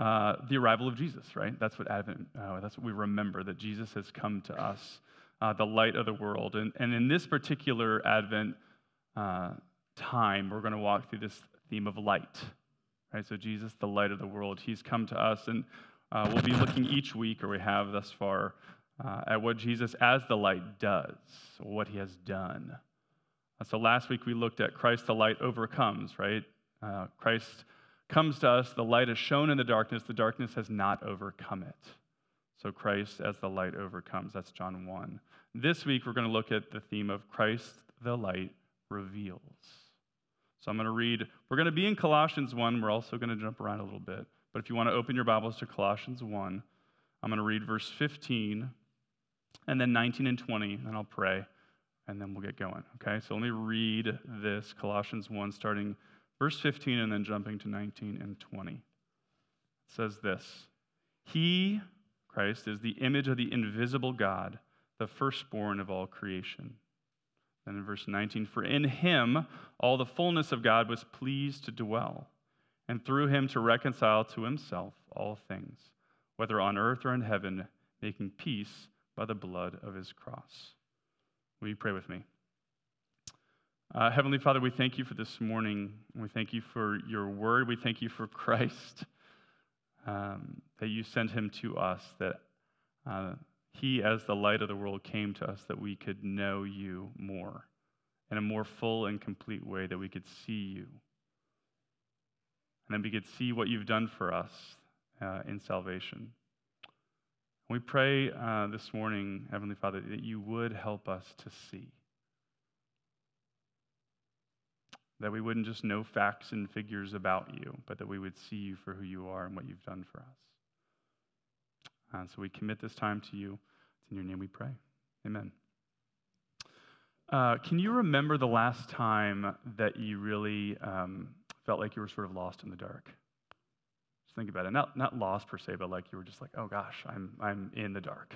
uh, the arrival of Jesus, right? That's what Advent, uh, that's what we remember, that Jesus has come to us, uh, the light of the world. And, and in this particular Advent uh, time, we're going to walk through this theme of light, right? So Jesus, the light of the world, he's come to us. And uh, we'll be looking each week, or we have thus far, uh, at what Jesus as the light does, what he has done. So last week we looked at Christ the light overcomes, right? Christ comes to us, the light is shown in the darkness, the darkness has not overcome it. So Christ as the light overcomes. That's John 1. This week we're going to look at the theme of Christ the light reveals. So I'm going to read, we're going to be in Colossians 1. We're also going to jump around a little bit. But if you want to open your Bibles to Colossians 1, I'm going to read verse 15 and then 19 and 20, and I'll pray, and then we'll get going. Okay? So let me read this Colossians 1, starting Verse 15 and then jumping to 19 and 20. It says this He, Christ, is the image of the invisible God, the firstborn of all creation. Then in verse 19, for in him all the fullness of God was pleased to dwell, and through him to reconcile to himself all things, whether on earth or in heaven, making peace by the blood of his cross. Will you pray with me? Uh, Heavenly Father, we thank you for this morning. We thank you for your word. We thank you for Christ, um, that you sent him to us, that uh, he, as the light of the world, came to us that we could know you more in a more full and complete way, that we could see you. And then we could see what you've done for us uh, in salvation. We pray uh, this morning, Heavenly Father, that you would help us to see that we wouldn't just know facts and figures about you, but that we would see you for who you are and what you've done for us. And so we commit this time to you. It's in your name we pray. Amen. Uh, can you remember the last time that you really um, felt like you were sort of lost in the dark? Just think about it. Not, not lost per se, but like you were just like, oh gosh, I'm, I'm in the dark.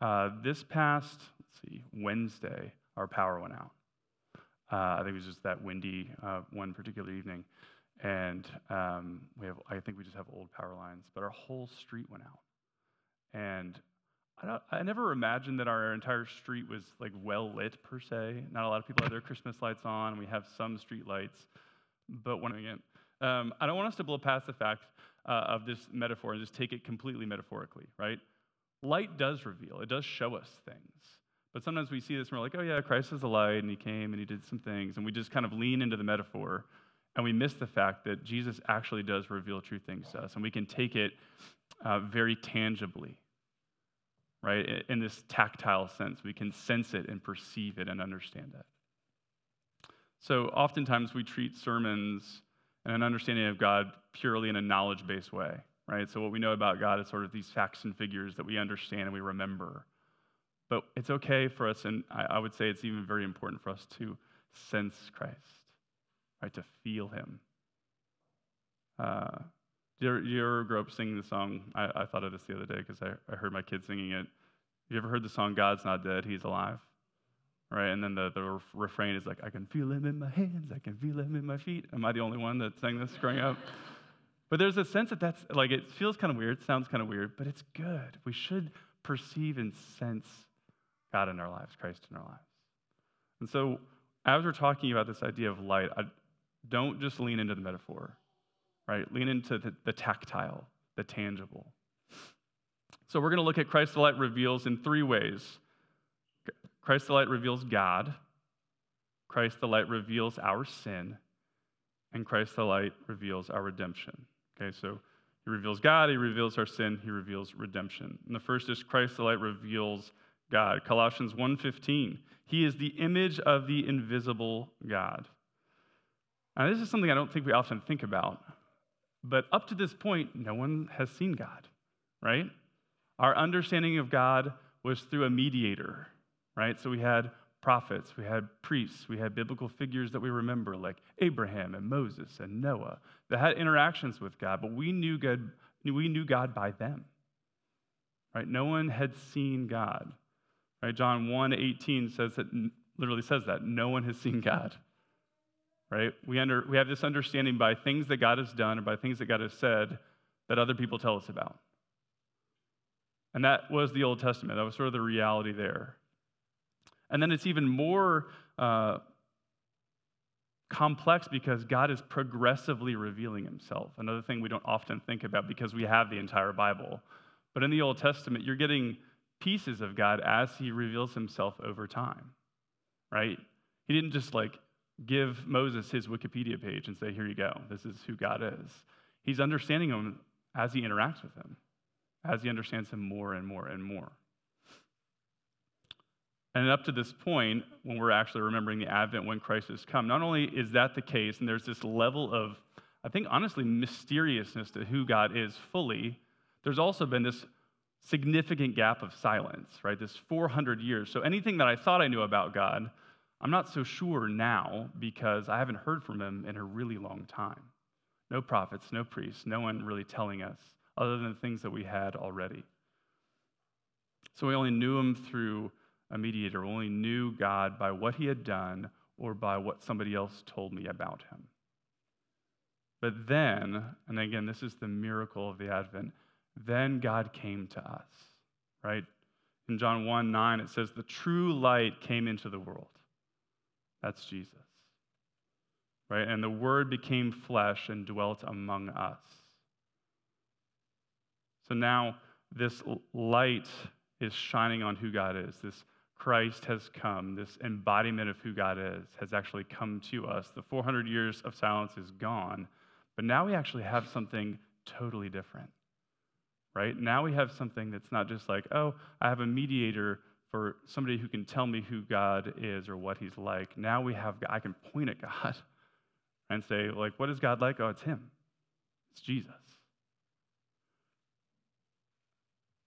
Uh, this past, let's see, Wednesday, our power went out. Uh, I think it was just that windy uh, one particular evening. And um, we have, I think we just have old power lines, but our whole street went out. And I, I, never imagined that our entire street was like well lit per se. Not a lot of people have their Christmas lights on. We have some street lights, but when again, um, I don't want us to blow past the fact uh, of this metaphor and just take it completely metaphorically, right? Light does reveal. It does show us things. But sometimes we see this and we're like, oh, yeah, Christ is light and he came and he did some things. And we just kind of lean into the metaphor and we miss the fact that Jesus actually does reveal true things to us. And we can take it uh, very tangibly, right? In this tactile sense, we can sense it and perceive it and understand it. So oftentimes we treat sermons and an understanding of God purely in a knowledge based way, right? So what we know about God is sort of these facts and figures that we understand and we remember. But it's okay for us, and I, I would say it's even very important for us to sense Christ, right? To feel Him. Uh, do you, ever, you ever grow up singing the song? I, I thought of this the other day because I, I heard my kids singing it. You ever heard the song "God's Not Dead, He's Alive"? Right, and then the, the refrain is like, "I can feel Him in my hands, I can feel Him in my feet." Am I the only one that sang this growing up? But there's a sense that that's like it feels kind of weird, sounds kind of weird, but it's good. We should perceive and sense God in our lives, Christ in our lives. And so, as we're talking about this idea of light, I don't just lean into the metaphor, right? Lean into the, the tactile, the tangible. So, we're going to look at Christ the light reveals in three ways Christ the light reveals God, Christ the light reveals our sin, and Christ the light reveals our redemption. Okay, so he reveals God, he reveals our sin, he reveals redemption. And the first is Christ the light reveals God. Colossians 1:15. He is the image of the invisible God. Now, this is something I don't think we often think about, but up to this point, no one has seen God, right? Our understanding of God was through a mediator, right? So we had prophets, we had priests, we had biblical figures that we remember, like Abraham and Moses and Noah, that had interactions with God, but we knew God, we knew God by them. Right? No one had seen God. Right? John 1 18 says that, literally says that. No one has seen God. Right? We, under, we have this understanding by things that God has done or by things that God has said that other people tell us about. And that was the Old Testament. That was sort of the reality there. And then it's even more uh, complex because God is progressively revealing himself. Another thing we don't often think about because we have the entire Bible. But in the Old Testament, you're getting pieces of God as he reveals himself over time, right? He didn't just like give Moses his Wikipedia page and say, here you go, this is who God is. He's understanding him as he interacts with him, as he understands him more and more and more. And up to this point, when we're actually remembering the Advent when Christ has come, not only is that the case, and there's this level of, I think, honestly, mysteriousness to who God is fully, there's also been this significant gap of silence, right? This 400 years. So anything that I thought I knew about God, I'm not so sure now because I haven't heard from him in a really long time. No prophets, no priests, no one really telling us other than things that we had already. So we only knew him through a mediator, we only knew God by what he had done or by what somebody else told me about him. But then, and again, this is the miracle of the Advent, then God came to us, right? In John 1 9, it says, The true light came into the world. That's Jesus, right? And the Word became flesh and dwelt among us. So now this light is shining on who God is. This Christ has come, this embodiment of who God is, has actually come to us. The 400 years of silence is gone, but now we actually have something totally different right? Now we have something that's not just like, oh, I have a mediator for somebody who can tell me who God is or what he's like. Now we have, I can point at God and say, like, what is God like? Oh, it's him. It's Jesus.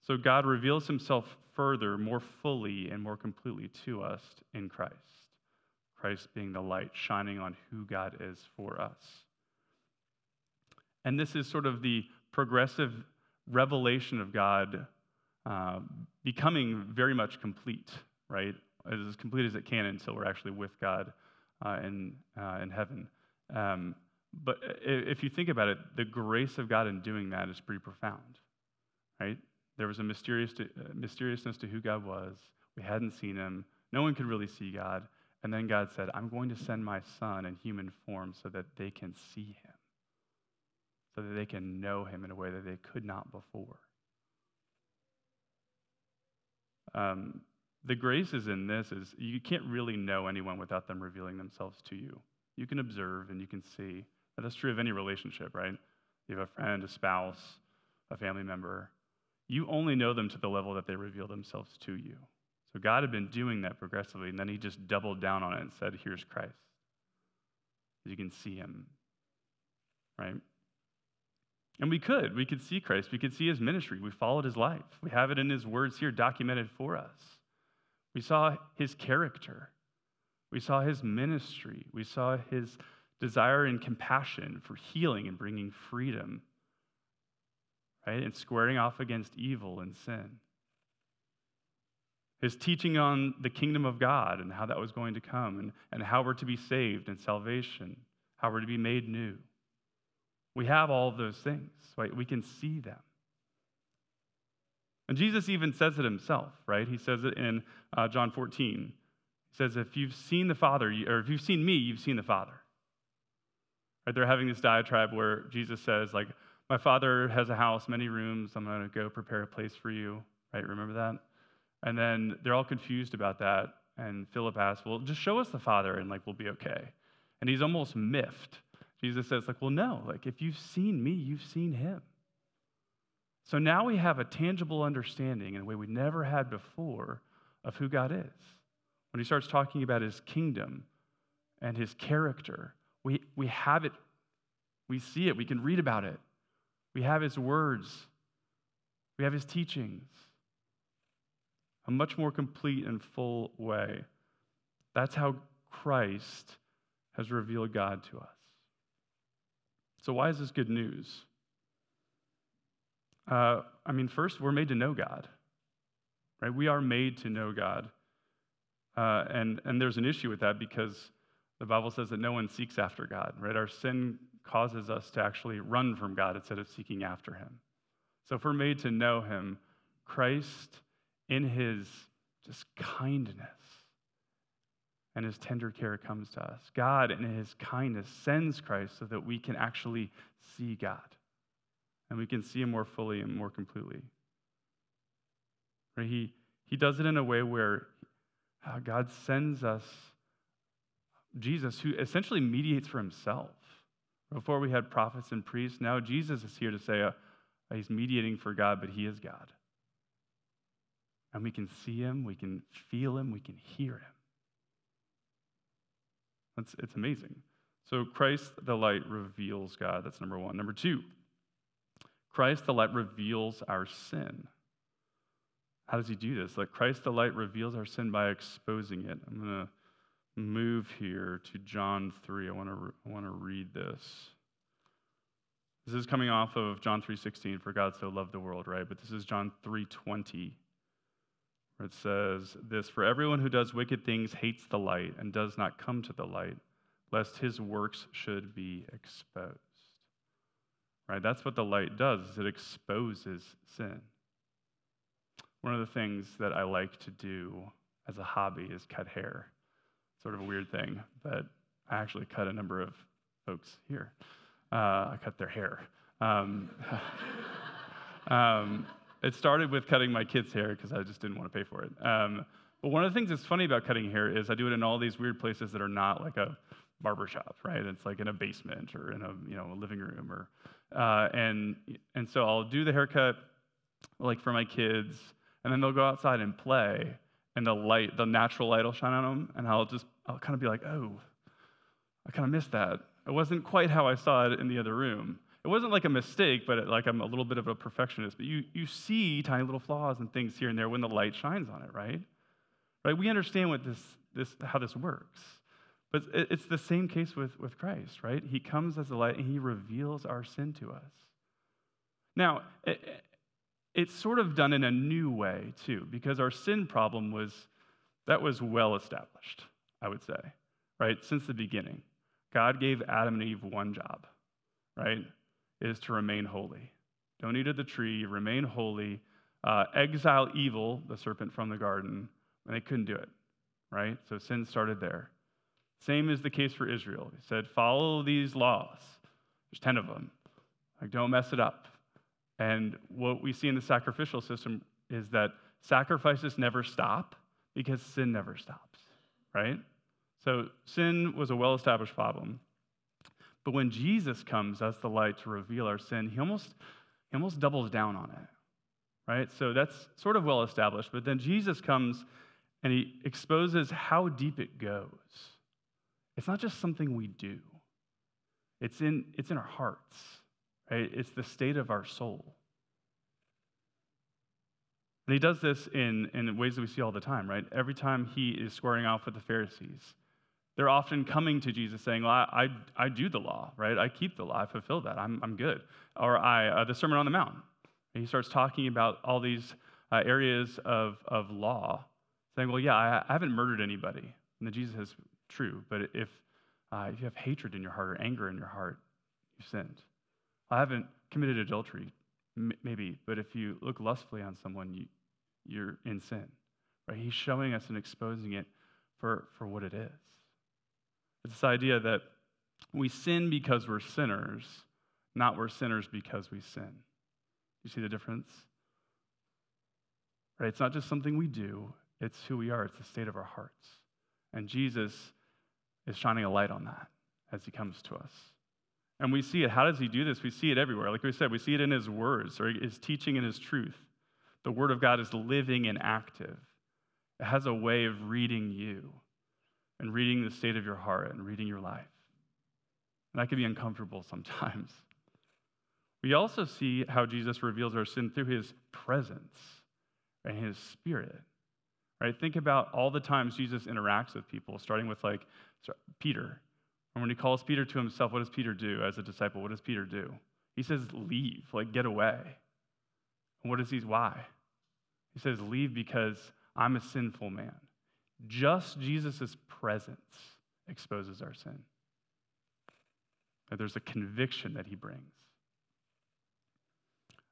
So God reveals himself further, more fully, and more completely to us in Christ. Christ being the light shining on who God is for us. And this is sort of the progressive revelation of God uh, becoming very much complete, right? As complete as it can until we're actually with God uh, in, uh, in heaven. Um, but if you think about it, the grace of God in doing that is pretty profound, right? There was a mysterious to, uh, mysteriousness to who God was. We hadn't seen him. No one could really see God. And then God said, I'm going to send my son in human form so that they can see him so that they can know him in a way that they could not before. Um, the grace is in this is you can't really know anyone without them revealing themselves to you. You can observe and you can see. That's true of any relationship, right? You have a friend, a spouse, a family member. You only know them to the level that they reveal themselves to you. So God had been doing that progressively, and then He just doubled down on it and said, Here's Christ. You can see Him, right? And we could. We could see Christ. We could see his ministry. We followed his life. We have it in his words here documented for us. We saw his character. We saw his ministry. We saw his desire and compassion for healing and bringing freedom, right? And squaring off against evil and sin. His teaching on the kingdom of God and how that was going to come and, and how we're to be saved and salvation, how we're to be made new. We have all of those things, right? We can see them. And Jesus even says it himself, right? He says it in uh, John 14. He says, If you've seen the Father, or if you've seen me, you've seen the Father. Right? They're having this diatribe where Jesus says, like, my Father has a house, many rooms. I'm going to go prepare a place for you. Right? Remember that? And then they're all confused about that. And Philip asks, Well, just show us the Father and like we'll be okay. And he's almost miffed Jesus says, like, well, no, like if you've seen me, you've seen him. So now we have a tangible understanding in a way we never had before of who God is. When he starts talking about his kingdom and his character, we, we have it, we see it, we can read about it. We have his words, we have his teachings. A much more complete and full way. That's how Christ has revealed God to us. So, why is this good news? Uh, I mean, first, we're made to know God, right? We are made to know God. Uh, and, and there's an issue with that because the Bible says that no one seeks after God, right? Our sin causes us to actually run from God instead of seeking after Him. So if we're made to know Him, Christ, in His just kindness and His tender care, comes to us. God, in His kindness, sends Christ so that we can actually see God and we can see Him more fully and more completely. Right? He, he does it in a way where uh, God sends us Jesus, who essentially mediates for himself. Before we had prophets and priests, now Jesus is here to say uh, he's mediating for God, but he is God. And we can see him, we can feel him, we can hear him. That's, it's amazing. So, Christ the light reveals God. That's number one. Number two, Christ the light reveals our sin. How does he do this? Like Christ the light reveals our sin by exposing it. I'm going to move here to John 3. I want to I want to read this. This is coming off of John 3:16 for God so loved the world, right? But this is John 3:20 where it says this for everyone who does wicked things hates the light and does not come to the light lest his works should be exposed. Right? That's what the light does. Is it exposes sin. One of the things that I like to do as a hobby is cut hair sort of a weird thing, but I actually cut a number of folks here. Uh, I cut their hair. Um, um, it started with cutting my kids' hair because I just didn't want to pay for it. Um, but one of the things that's funny about cutting hair is I do it in all these weird places that are not like a barber shop, right? It's like in a basement or in a you know a living room or uh, and and so I'll do the haircut like for my kids, and then they'll go outside and play, and the light, the natural light will shine on them, and I'll just, I'll kind of be like, oh, I kind of missed that. It wasn't quite how I saw it in the other room. It wasn't like a mistake, but it, like I'm a little bit of a perfectionist. But you, you see tiny little flaws and things here and there when the light shines on it, right? Right? We understand what this, this, how this works. But it's the same case with, with Christ, right? He comes as a light and he reveals our sin to us. Now, it's sort of done in a new way too, because our sin problem was that was well established, I would say, right? Since the beginning. God gave Adam and Eve one job, right? Is to remain holy. Don't eat of the tree, remain holy, uh, exile evil, the serpent from the garden, and they couldn't do it, right? So sin started there. Same is the case for Israel. He said, follow these laws. There's 10 of them. Like, don't mess it up. And what we see in the sacrificial system is that sacrifices never stop because sin never stops, right? So sin was a well established problem. But when Jesus comes as the light to reveal our sin, he almost, he almost doubles down on it, right? So that's sort of well established. But then Jesus comes and he exposes how deep it goes. It's not just something we do, it's in, it's in our hearts. Right? It's the state of our soul. And he does this in, in ways that we see all the time, right? Every time he is squaring off with the Pharisees, they're often coming to Jesus saying, well, I, I, I do the law, right? I keep the law. I fulfill that. I'm, I'm good. Or I, uh, the Sermon on the Mount. And he starts talking about all these uh, areas of, of law, saying, well, yeah, I, I haven't murdered anybody. And Jesus says, true, but if, uh, if you have hatred in your heart or anger in your heart, you've sinned. I haven't committed adultery, m- maybe, but if you look lustfully on someone, you, you're in sin. Right? He's showing us and exposing it for, for what it is. It's this idea that we sin because we're sinners, not we're sinners because we sin. You see the difference? Right? It's not just something we do, it's who we are, it's the state of our hearts. And Jesus is shining a light on that as he comes to us. And we see it. How does he do this? We see it everywhere. Like we said, we see it in his words or his teaching and his truth. The word of God is living and active. It has a way of reading you and reading the state of your heart and reading your life. And that can be uncomfortable sometimes. We also see how Jesus reveals our sin through his presence and his spirit. Right? Think about all the times Jesus interacts with people, starting with like Peter. And when he calls Peter to himself, what does Peter do as a disciple? What does Peter do? He says, Leave, like get away. And what does he, why? He says, Leave because I'm a sinful man. Just Jesus' presence exposes our sin. That there's a conviction that he brings.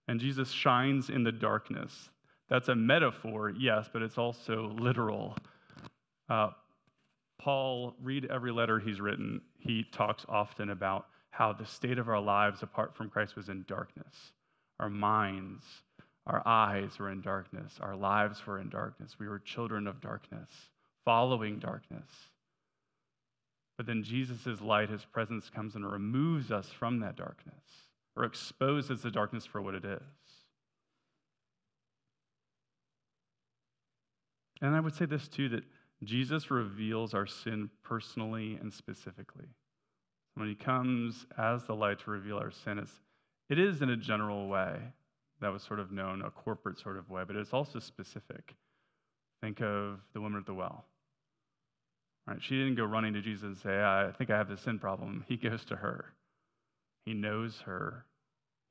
And Jesus shines in the darkness. That's a metaphor, yes, but it's also literal. Uh, Paul, read every letter he's written. He talks often about how the state of our lives apart from Christ was in darkness. Our minds, our eyes were in darkness. Our lives were in darkness. We were children of darkness, following darkness. But then Jesus' light, his presence comes and removes us from that darkness or exposes the darkness for what it is. And I would say this too that Jesus reveals our sin personally and specifically. When he comes as the light to reveal our sin, it's, it is in a general way that was sort of known, a corporate sort of way, but it's also specific. Think of the woman at the well. Right? She didn't go running to Jesus and say, I think I have this sin problem. He goes to her. He knows her.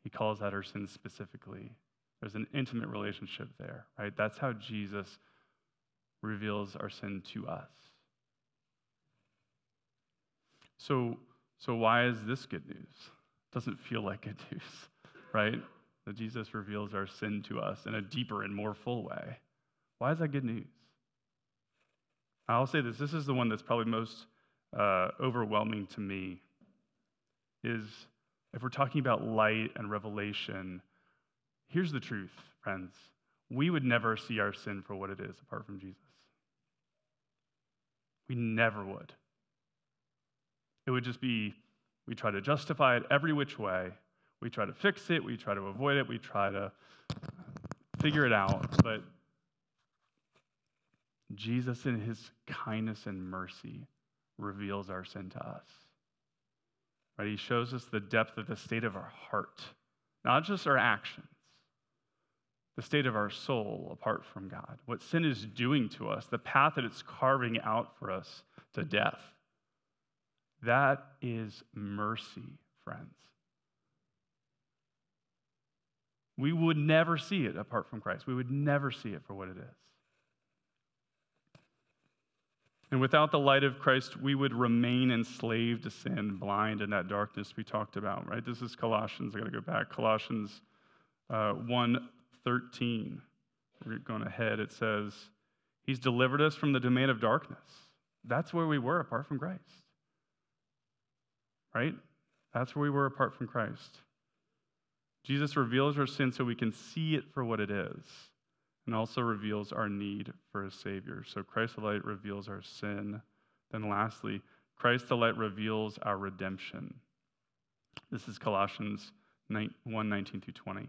He calls out her sin specifically. There's an intimate relationship there, right? That's how Jesus reveals our sin to us. So, so why is this good news? Doesn't feel like good news, right? That Jesus reveals our sin to us in a deeper and more full way. Why is that good news? I'll say this this is the one that's probably most uh, overwhelming to me. Is if we're talking about light and revelation, here's the truth, friends. We would never see our sin for what it is apart from Jesus. We never would. It would just be, we try to justify it every which way. We try to fix it. We try to avoid it. We try to figure it out. But Jesus, in his kindness and mercy, reveals our sin to us. Right? He shows us the depth of the state of our heart, not just our actions, the state of our soul apart from God, what sin is doing to us, the path that it's carving out for us to death. That is mercy, friends. We would never see it apart from Christ. We would never see it for what it is. And without the light of Christ, we would remain enslaved to sin, blind in that darkness we talked about, right? This is Colossians. I got to go back. Colossians uh, 1 13. We're going ahead. It says, He's delivered us from the domain of darkness. That's where we were apart from Christ. Right? That's where we were apart from Christ. Jesus reveals our sin so we can see it for what it is and also reveals our need for a Savior. So Christ the light reveals our sin. Then lastly, Christ the light reveals our redemption. This is Colossians 1 19 through 20.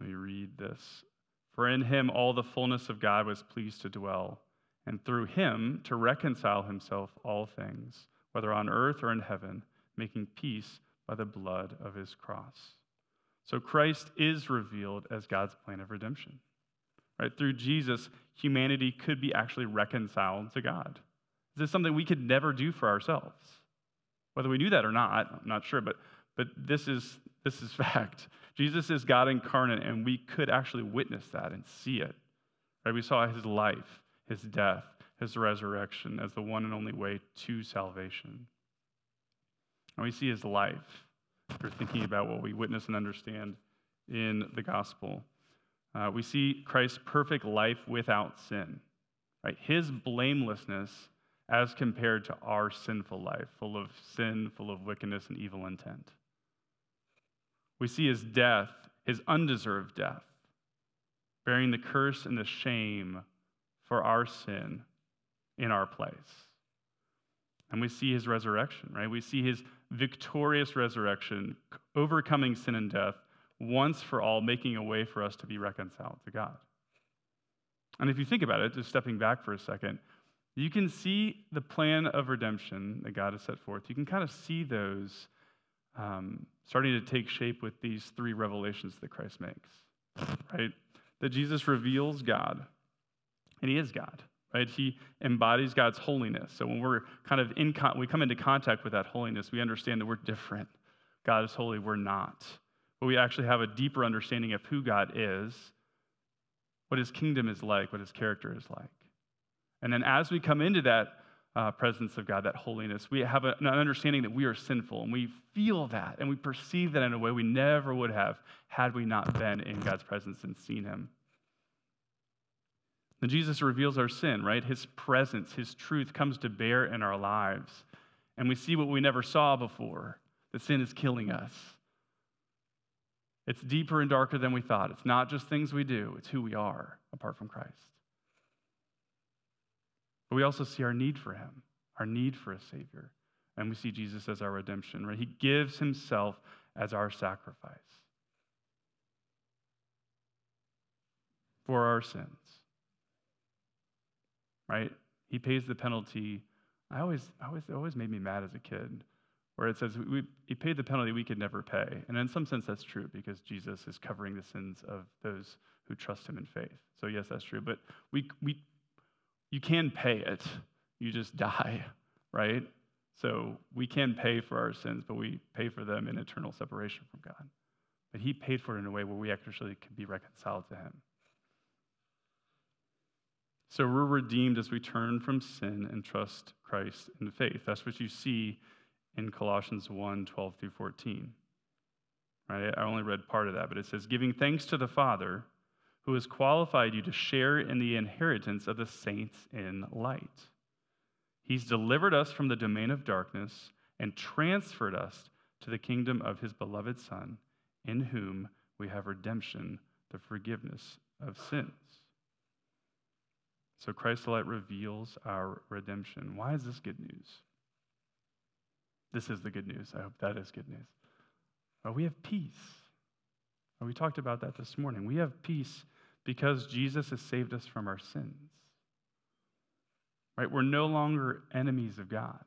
Let me read this. For in him all the fullness of God was pleased to dwell, and through him to reconcile himself all things, whether on earth or in heaven, making peace by the blood of his cross. So Christ is revealed as God's plan of redemption. Right? Through Jesus, humanity could be actually reconciled to God. This is something we could never do for ourselves. Whether we knew that or not, I'm not sure, but, but this, is, this is fact. Jesus is God incarnate, and we could actually witness that and see it. Right? We saw his life, his death, his resurrection as the one and only way to salvation. And we see his life. We're thinking about what we witness and understand in the gospel. Uh, we see Christ's perfect life without sin, right? His blamelessness as compared to our sinful life, full of sin, full of wickedness and evil intent. We see his death, his undeserved death, bearing the curse and the shame for our sin in our place. And we see his resurrection, right? We see his victorious resurrection, overcoming sin and death once for all, making a way for us to be reconciled to God. And if you think about it, just stepping back for a second, you can see the plan of redemption that God has set forth. You can kind of see those um, starting to take shape with these three revelations that Christ makes, right? That Jesus reveals God, and He is God, right? He embodies God's holiness. So when we're kind of in, con- we come into contact with that holiness, we understand that we're different. God is holy, we're not but we actually have a deeper understanding of who God is, what his kingdom is like, what his character is like. And then as we come into that uh, presence of God, that holiness. We have a, an understanding that we are sinful, and we feel that, and we perceive that in a way we never would have had we not been in God's presence and seen Him. And Jesus reveals our sin, right? His presence, His truth comes to bear in our lives. And we see what we never saw before that sin is killing us. It's deeper and darker than we thought. It's not just things we do, it's who we are apart from Christ. But we also see our need for Him, our need for a Savior. And we see Jesus as our redemption, right? He gives Himself as our sacrifice for our sins, right? He pays the penalty. I always, always, always made me mad as a kid, where it says we, he paid the penalty we could never pay. And in some sense, that's true because Jesus is covering the sins of those who trust him in faith. So, yes, that's true. But we, we you can pay it, you just die, right? So we can pay for our sins, but we pay for them in eternal separation from God. But He paid for it in a way where we actually can be reconciled to Him. So we're redeemed as we turn from sin and trust Christ in faith. That's what you see in Colossians 1 12 through 14. Right? I only read part of that, but it says, giving thanks to the Father who has qualified you to share in the inheritance of the saints in light. He's delivered us from the domain of darkness and transferred us to the kingdom of his beloved Son, in whom we have redemption, the forgiveness of sins. So Christ the light reveals our redemption. Why is this good news? This is the good news. I hope that is good news. Well, we have peace. We talked about that this morning. We have peace because Jesus has saved us from our sins. Right? We're no longer enemies of God,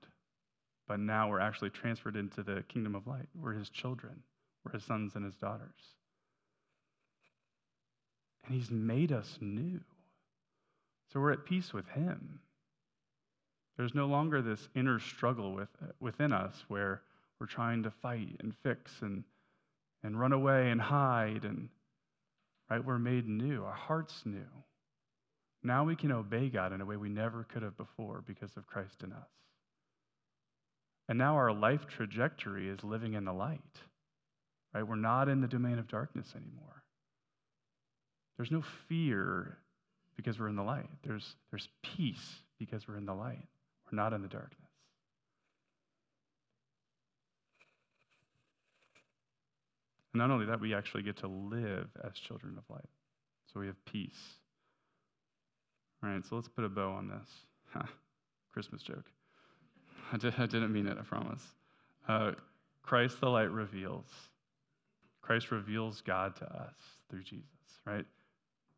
but now we're actually transferred into the kingdom of light. We're his children, we're his sons and his daughters. And he's made us new. So we're at peace with him. There's no longer this inner struggle with, within us where we're trying to fight and fix and, and run away and hide and right? We're made new, our heart's new. Now we can obey God in a way we never could have before because of Christ in us. And now our life trajectory is living in the light, right? We're not in the domain of darkness anymore. There's no fear because we're in the light. There's, there's peace because we're in the light. Not in the darkness. And not only that, we actually get to live as children of light. So we have peace. All right, so let's put a bow on this. Christmas joke. I, did, I didn't mean it, I promise. Uh, Christ the light reveals. Christ reveals God to us through Jesus, right?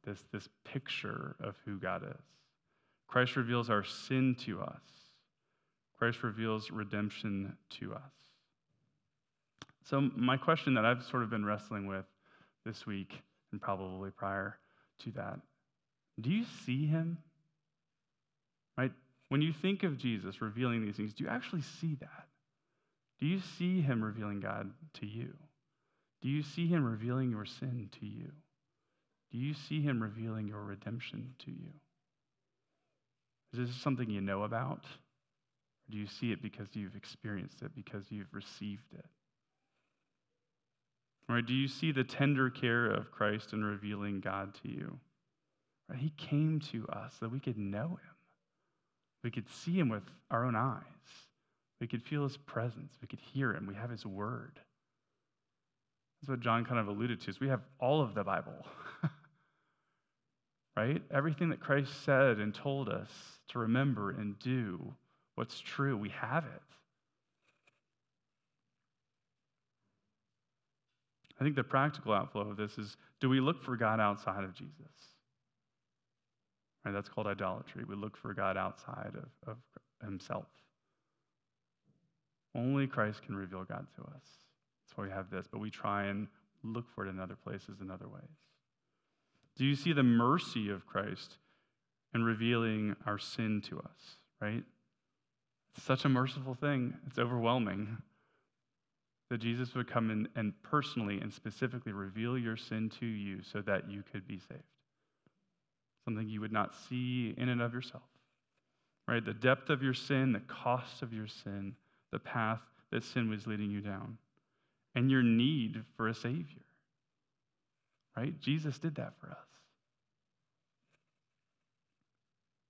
This, this picture of who God is. Christ reveals our sin to us. Christ reveals redemption to us. So, my question that I've sort of been wrestling with this week and probably prior to that do you see him? Right? When you think of Jesus revealing these things, do you actually see that? Do you see him revealing God to you? Do you see him revealing your sin to you? Do you see him revealing your redemption to you? Is this something you know about? Do you see it because you've experienced it, because you've received it? Right? Do you see the tender care of Christ in revealing God to you? Right? He came to us so we could know him. We could see him with our own eyes. We could feel his presence. We could hear him. We have his word. That's what John kind of alluded to. Is we have all of the Bible. right? Everything that Christ said and told us to remember and do what's true, we have it. I think the practical outflow of this is do we look for God outside of Jesus? Right, that's called idolatry. We look for God outside of, of himself. Only Christ can reveal God to us. That's why we have this, but we try and look for it in other places, in other ways. Do you see the mercy of Christ in revealing our sin to us, right? Such a merciful thing. It's overwhelming that Jesus would come in and personally and specifically reveal your sin to you so that you could be saved. Something you would not see in and of yourself, right? The depth of your sin, the cost of your sin, the path that sin was leading you down, and your need for a Savior, right? Jesus did that for us.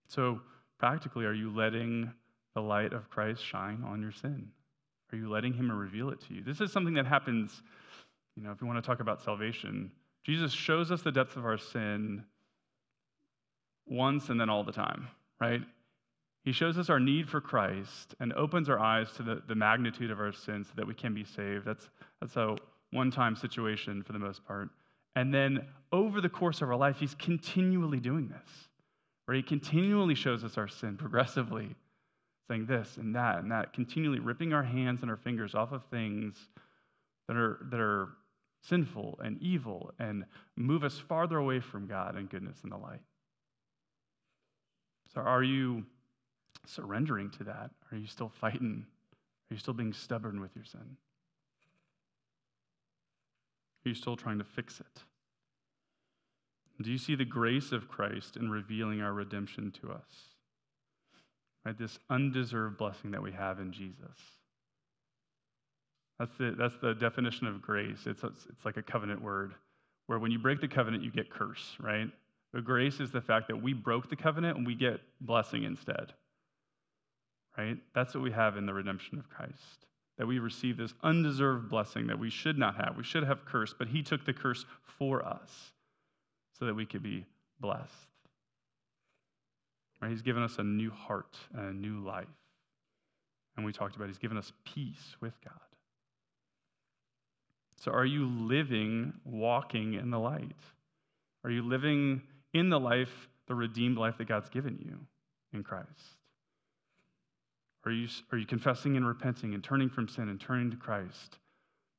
So, practically, are you letting the light of Christ shine on your sin? Are you letting Him reveal it to you? This is something that happens, you know, if you want to talk about salvation. Jesus shows us the depth of our sin once and then all the time, right? He shows us our need for Christ and opens our eyes to the, the magnitude of our sin so that we can be saved. That's, that's a one time situation for the most part. And then over the course of our life, He's continually doing this, where He continually shows us our sin progressively saying this and that and that, continually ripping our hands and our fingers off of things that are, that are sinful and evil and move us farther away from God and goodness and the light. So, are you surrendering to that? Are you still fighting? Are you still being stubborn with your sin? Are you still trying to fix it? Do you see the grace of Christ in revealing our redemption to us? Right? This undeserved blessing that we have in Jesus. That's the, that's the definition of grace. It's, it's like a covenant word, where when you break the covenant, you get curse, right? But grace is the fact that we broke the covenant and we get blessing instead, right? That's what we have in the redemption of Christ. That we receive this undeserved blessing that we should not have. We should have curse, but He took the curse for us so that we could be blessed. Right? He's given us a new heart and a new life. And we talked about he's given us peace with God. So are you living, walking in the light? Are you living in the life, the redeemed life that God's given you in Christ? Are you, are you confessing and repenting and turning from sin and turning to Christ?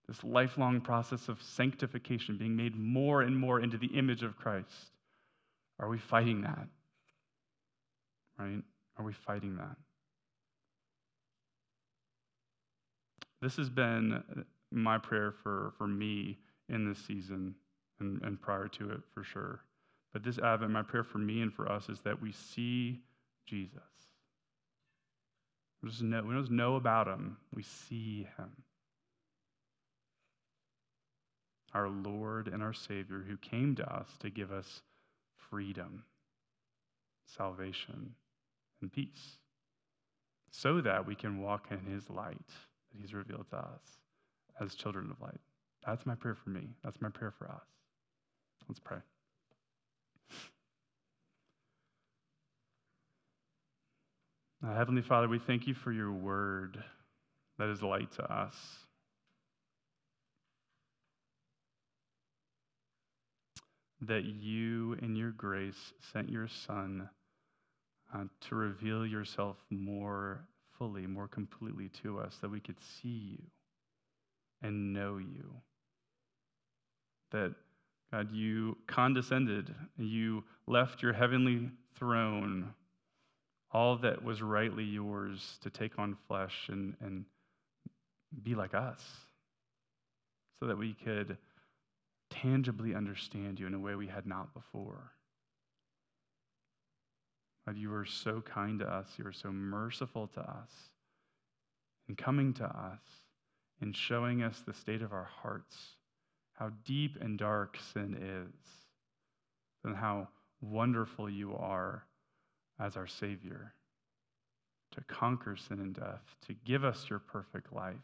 This lifelong process of sanctification, being made more and more into the image of Christ. Are we fighting that? Right? Are we fighting that? This has been my prayer for, for me in this season and, and prior to it for sure. But this Advent, my prayer for me and for us is that we see Jesus. We just know, we don't know about him, we see him. Our Lord and our Savior who came to us to give us freedom, salvation, and peace, so that we can walk in his light that he's revealed to us as children of light. That's my prayer for me. That's my prayer for us. Let's pray. Now, Heavenly Father, we thank you for your word that is light to us. That you, in your grace, sent your Son uh, to reveal yourself more fully, more completely to us, that we could see you and know you. That, God, you condescended, you left your heavenly throne, all that was rightly yours, to take on flesh and, and be like us, so that we could tangibly understand you in a way we had not before. God, you are so kind to us. You are so merciful to us in coming to us and showing us the state of our hearts, how deep and dark sin is, and how wonderful you are as our Savior to conquer sin and death, to give us your perfect life,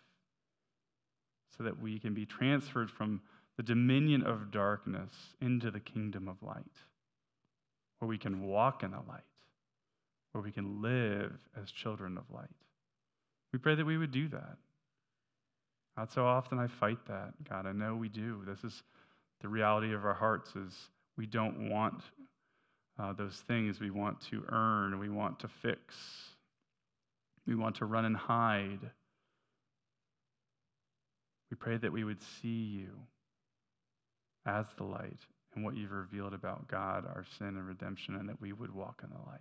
so that we can be transferred from the dominion of darkness into the kingdom of light, where we can walk in the light where we can live as children of light. We pray that we would do that. Not so often I fight that, God. I know we do. This is the reality of our hearts is we don't want uh, those things we want to earn, we want to fix, we want to run and hide. We pray that we would see you as the light and what you've revealed about God, our sin and redemption, and that we would walk in the light.